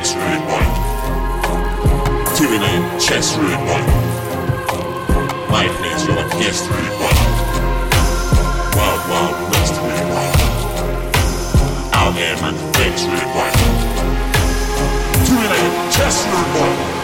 vex rude. Tyranny chess rude boy. My place your guest rude boy. Wild Wild West rude boy. Out air man boy. Tyranny chess rude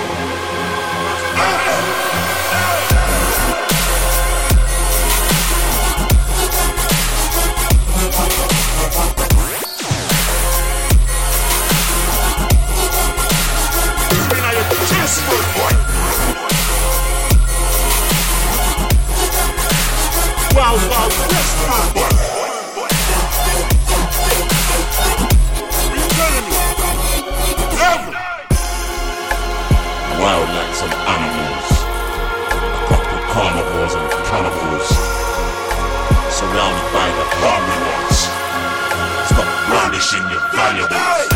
like some animals. A couple carnivores and cannibals. Surrounded by the army ones. Stop brandishing your valuables.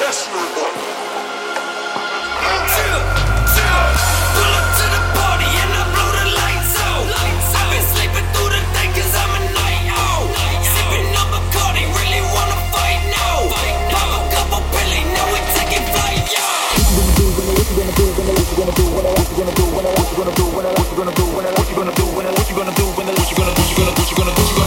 Up to the party and I blow the lights out. I've been sleeping through the day cause I'm a night owl. Sipping up Bacardi, really wanna fight now. Pop a couple pilly, now we taking flight, yo. Do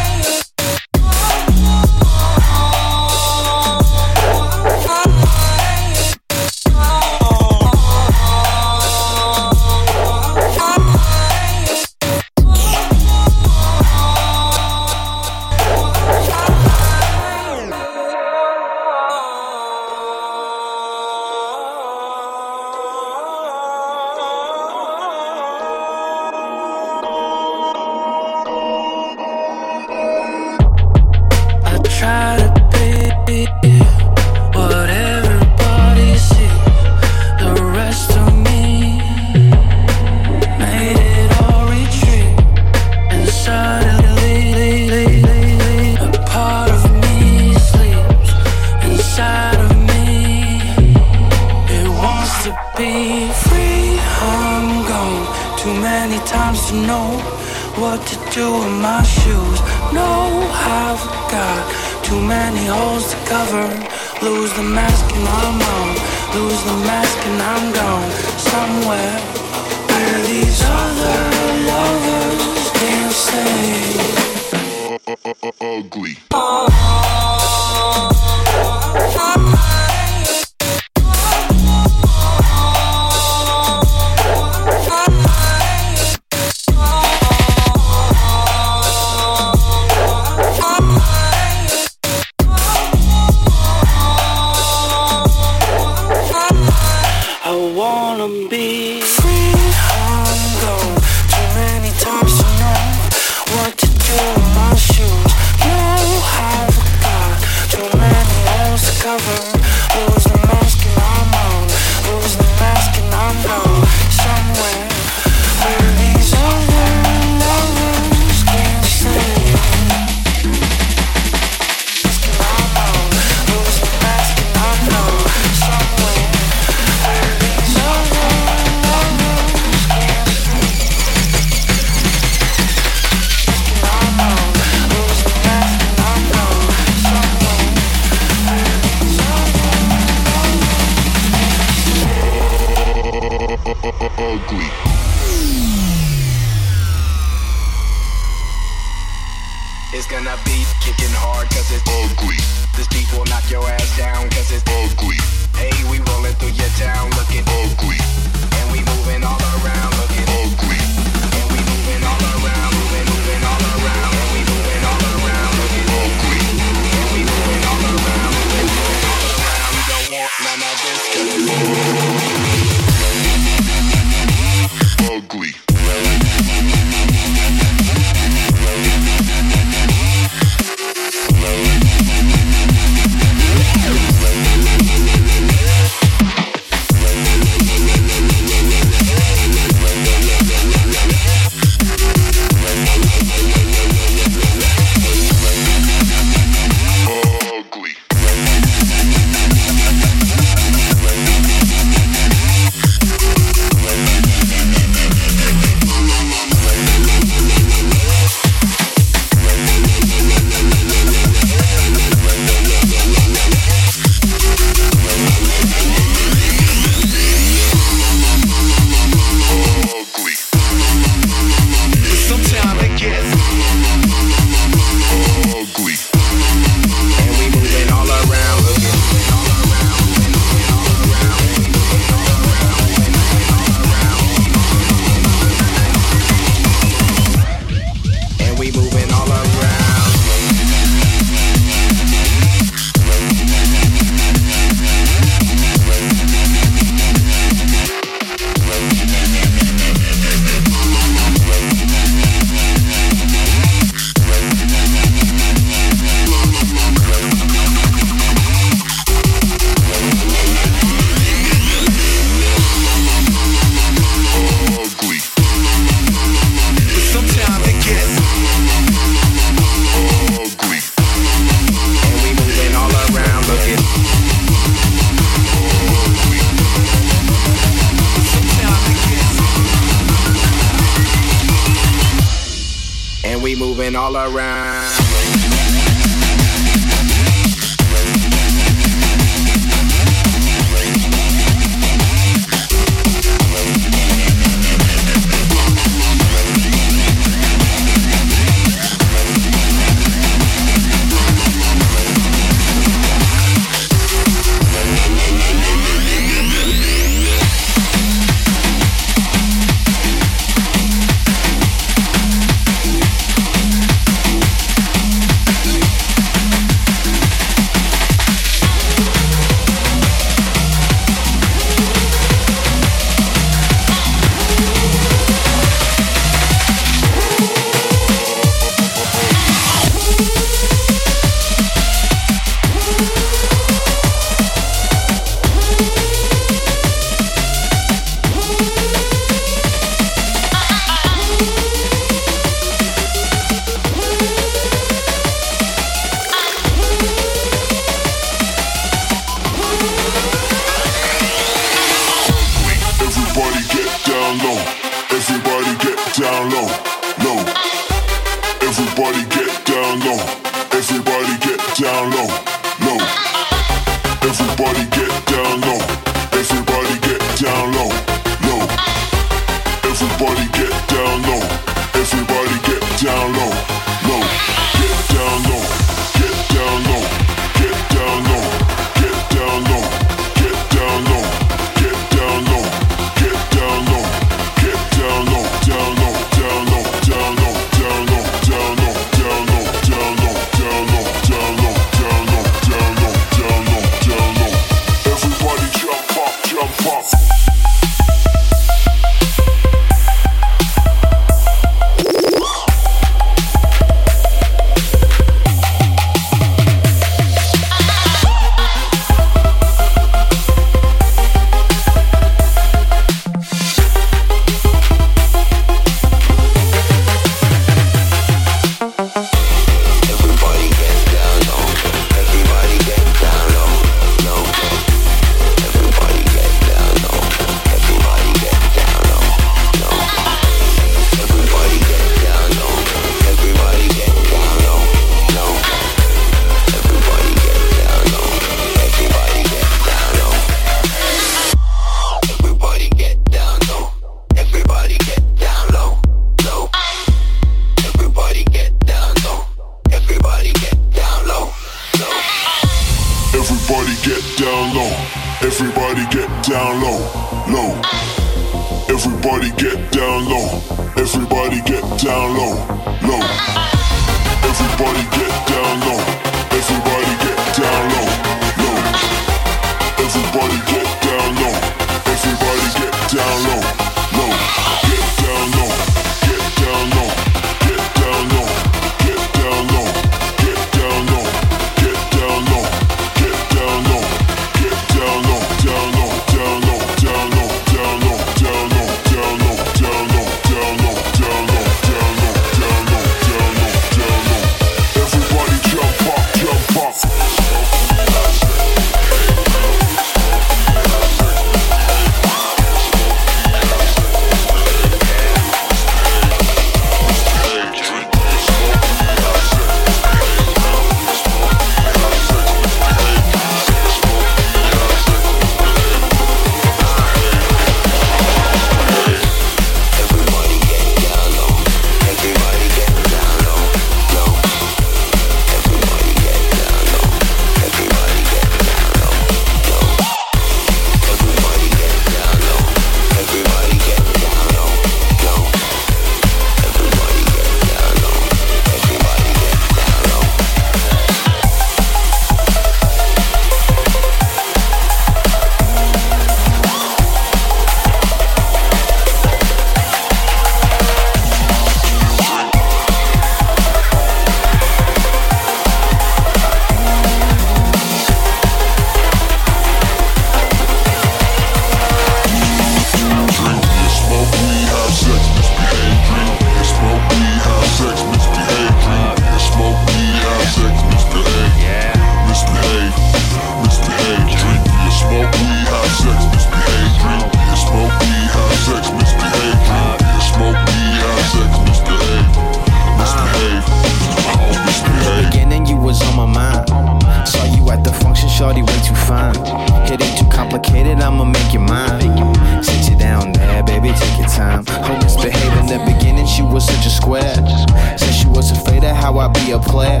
a player.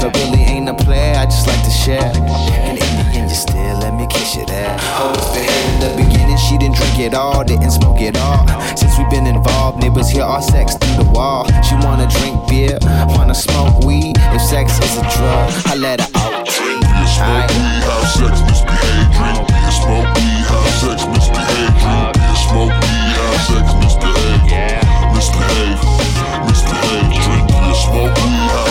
But really ain't a player, I just like to share. And in the end, you still let me kiss you there. Her misbehave in the beginning, she didn't drink it all, didn't smoke it all. Since we've been involved, neighbors hear our sex through the wall. She wanna drink beer, wanna smoke weed. If sex is a drug, I let her out. Drink beer, smoke weed, have sex, misbehave. Drink beer, smoke weed, have sex, misbehave. Drink beer, smoke weed, have sex, misbehave. Misbehave, misbehave. Drink beer, smoke weed,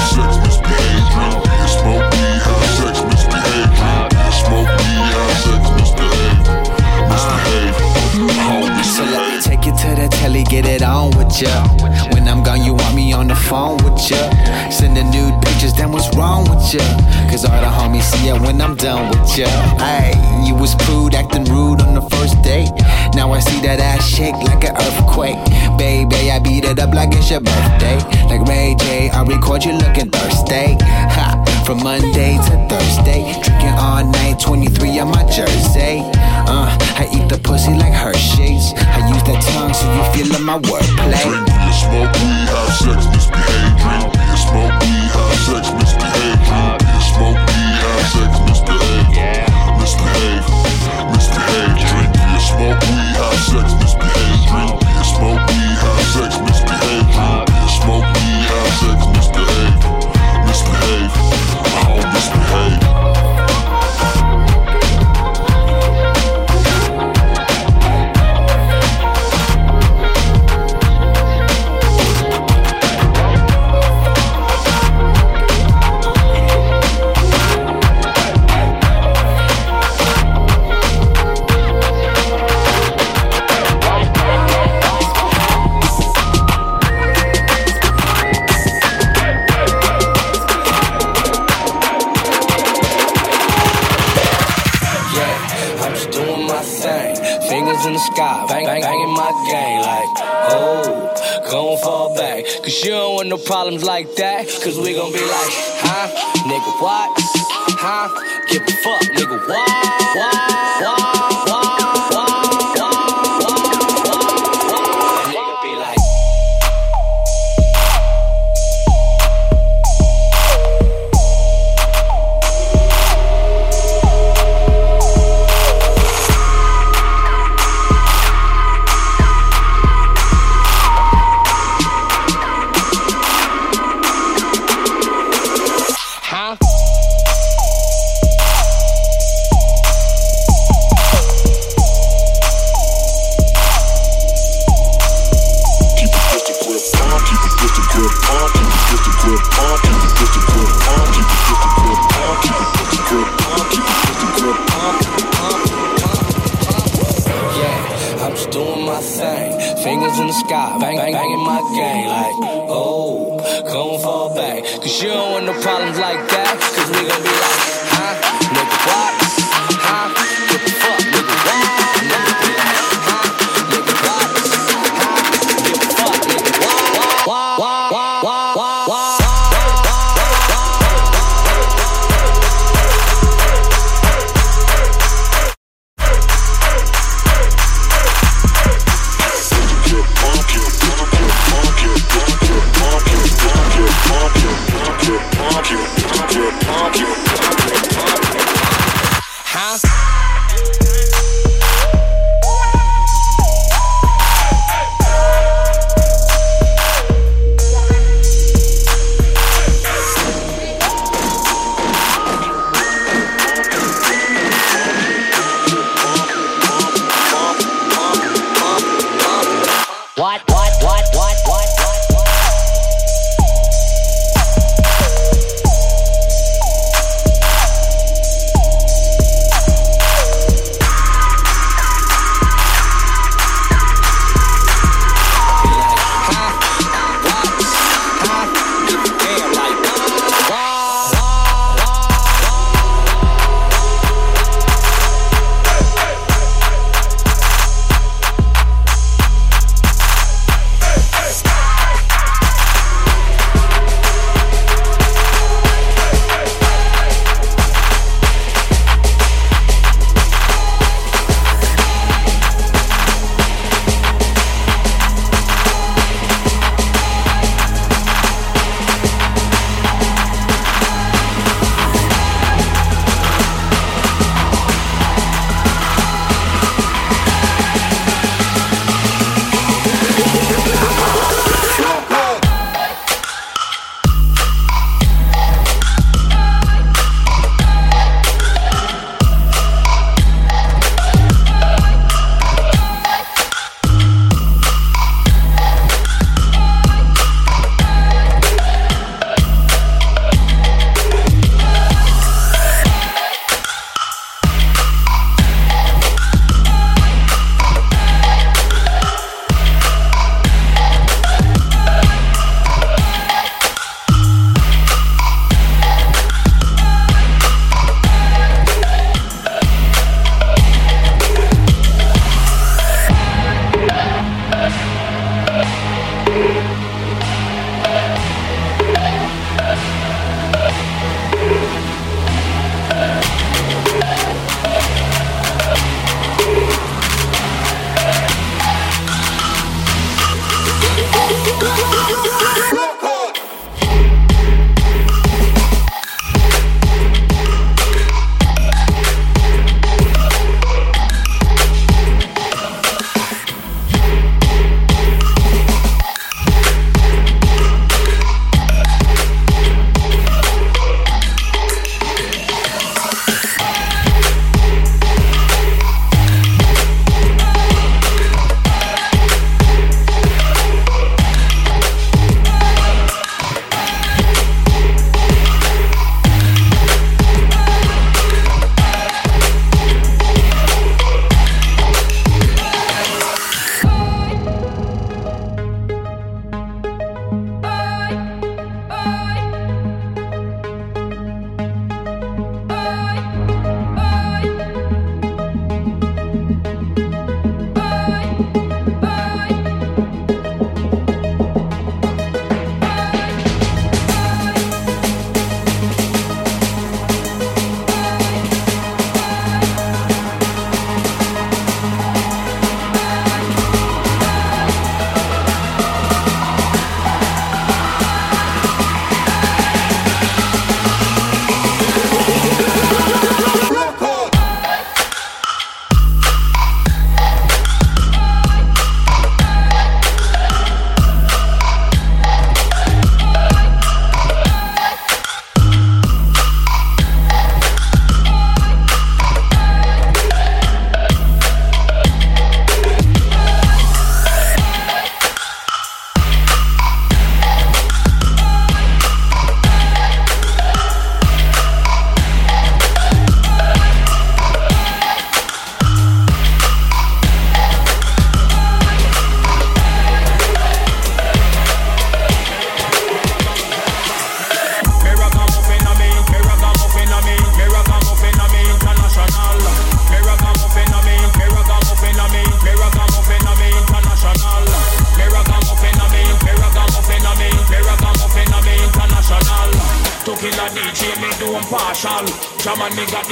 get it on with ya. When I'm gone, you want me on the phone with ya. Sending nude pictures, then what's wrong with ya? Cause all the homies see ya when I'm done with ya. Hey, you was prude, acting rude on the first date. Now I see that ass shake like an earthquake. Baby, I beat it up like it's your birthday. Like Ray J, I record you looking thirsty. Ha! From Monday to Thursday, drinking all night, 23 on my jersey. Uh, I eat the pussy my wordplay. Drink smoke weed, have sex, Give a fuck,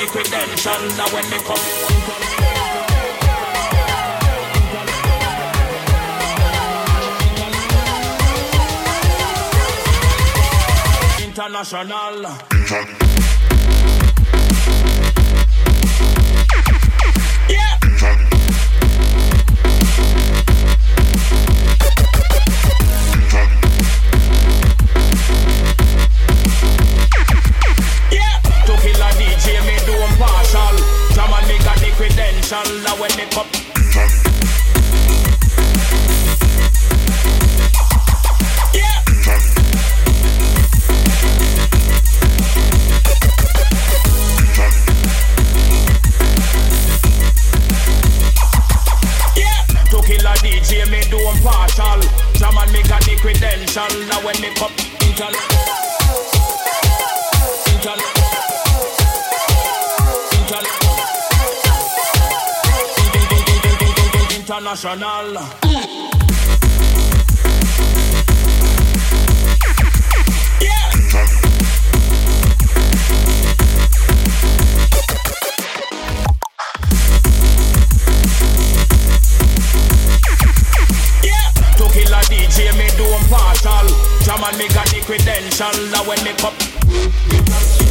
the credentials and when they come. International. International. international. Me got the credential Now when me pop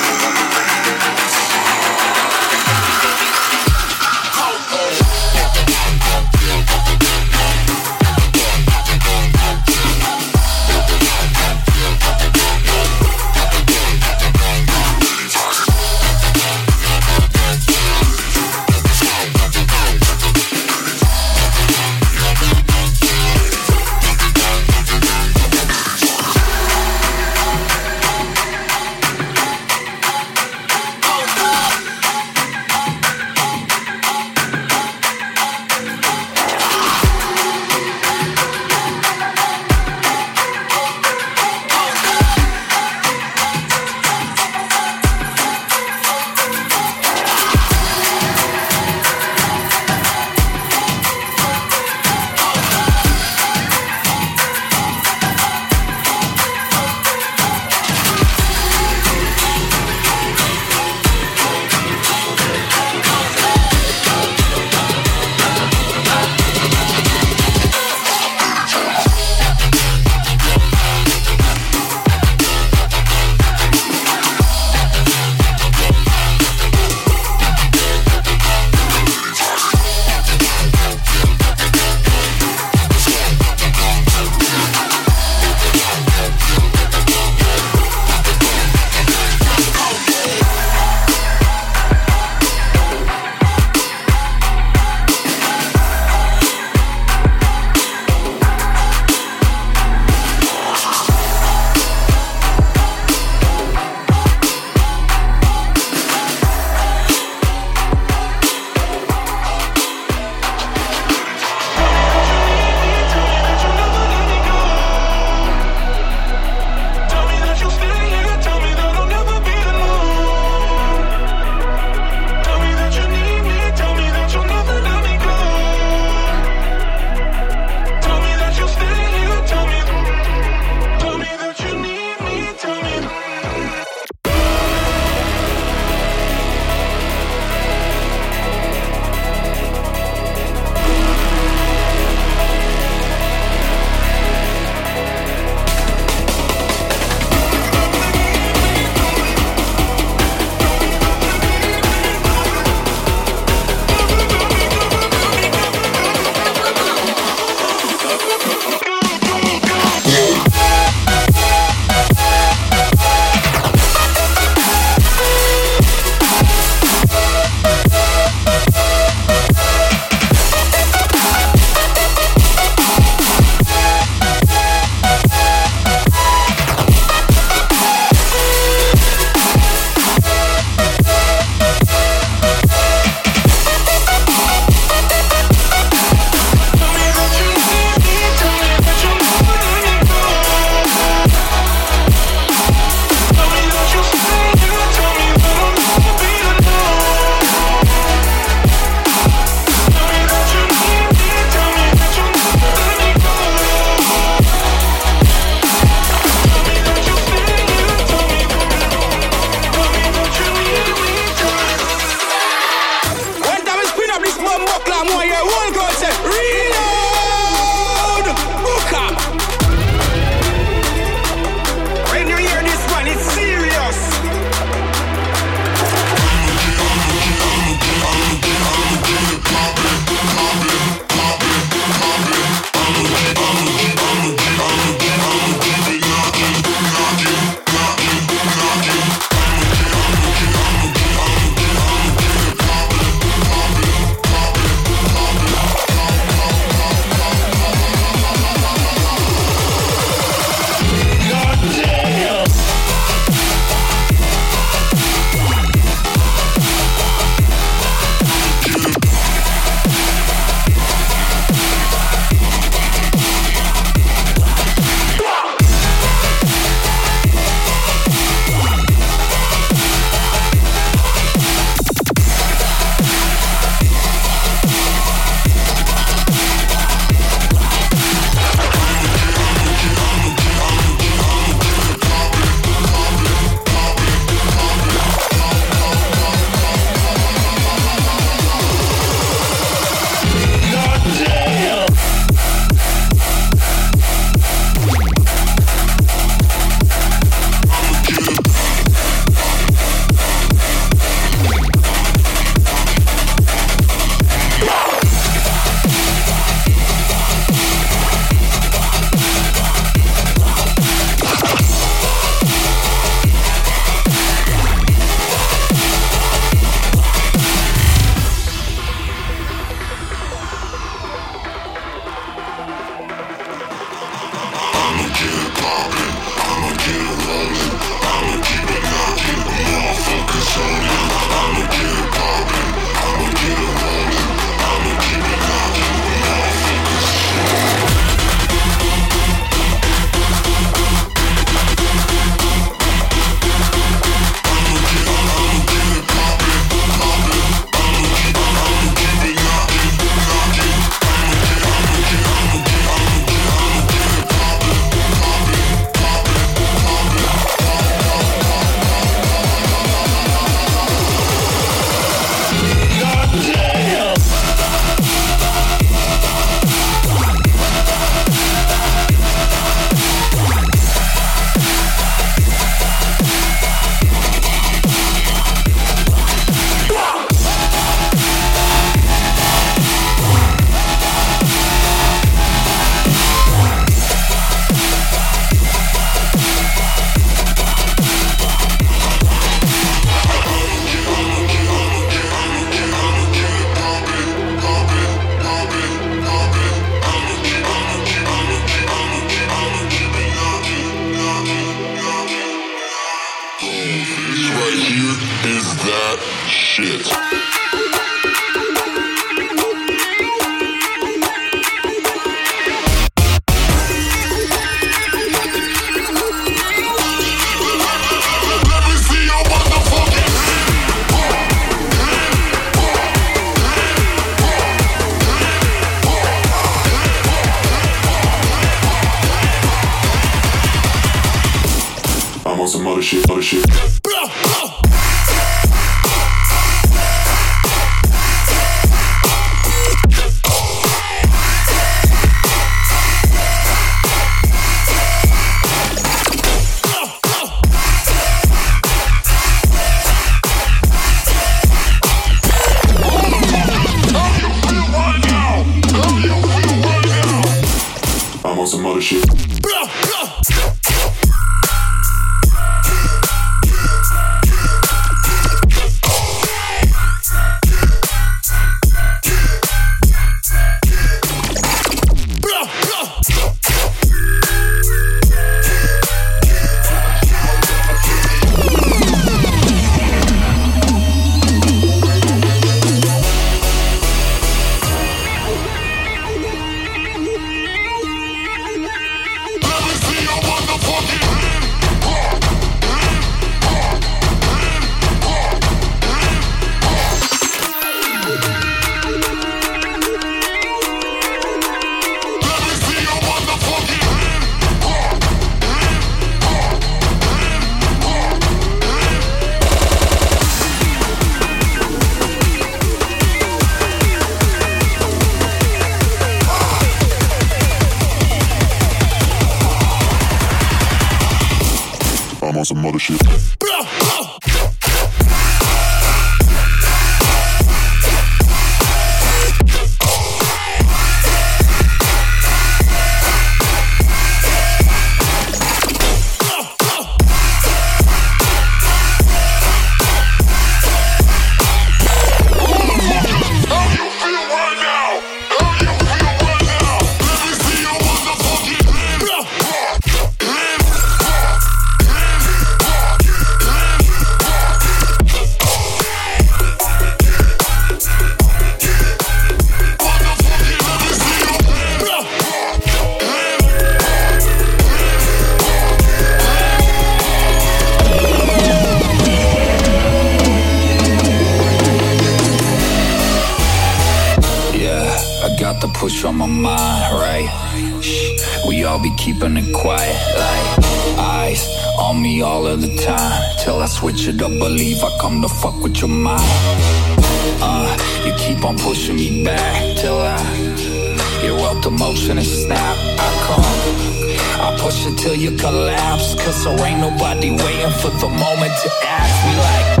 you collapse. Cause there ain't nobody waiting for the moment to ask me like.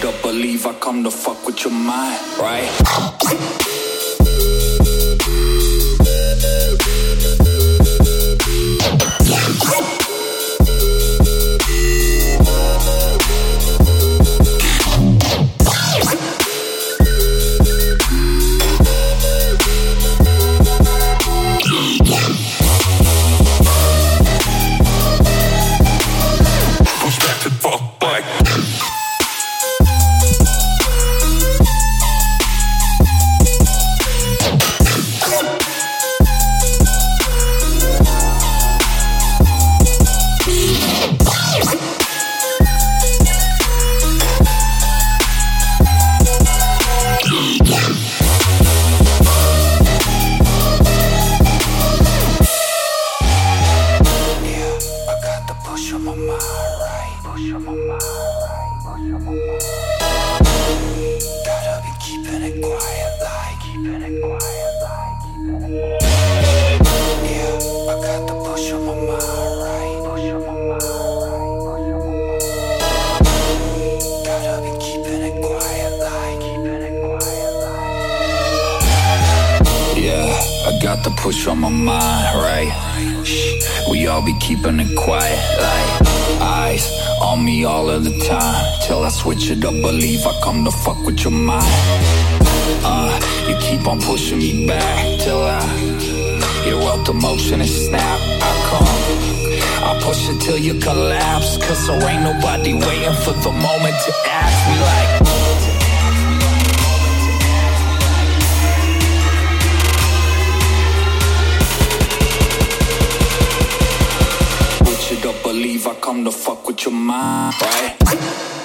Don't believe I come to fuck with your mind, right? my right?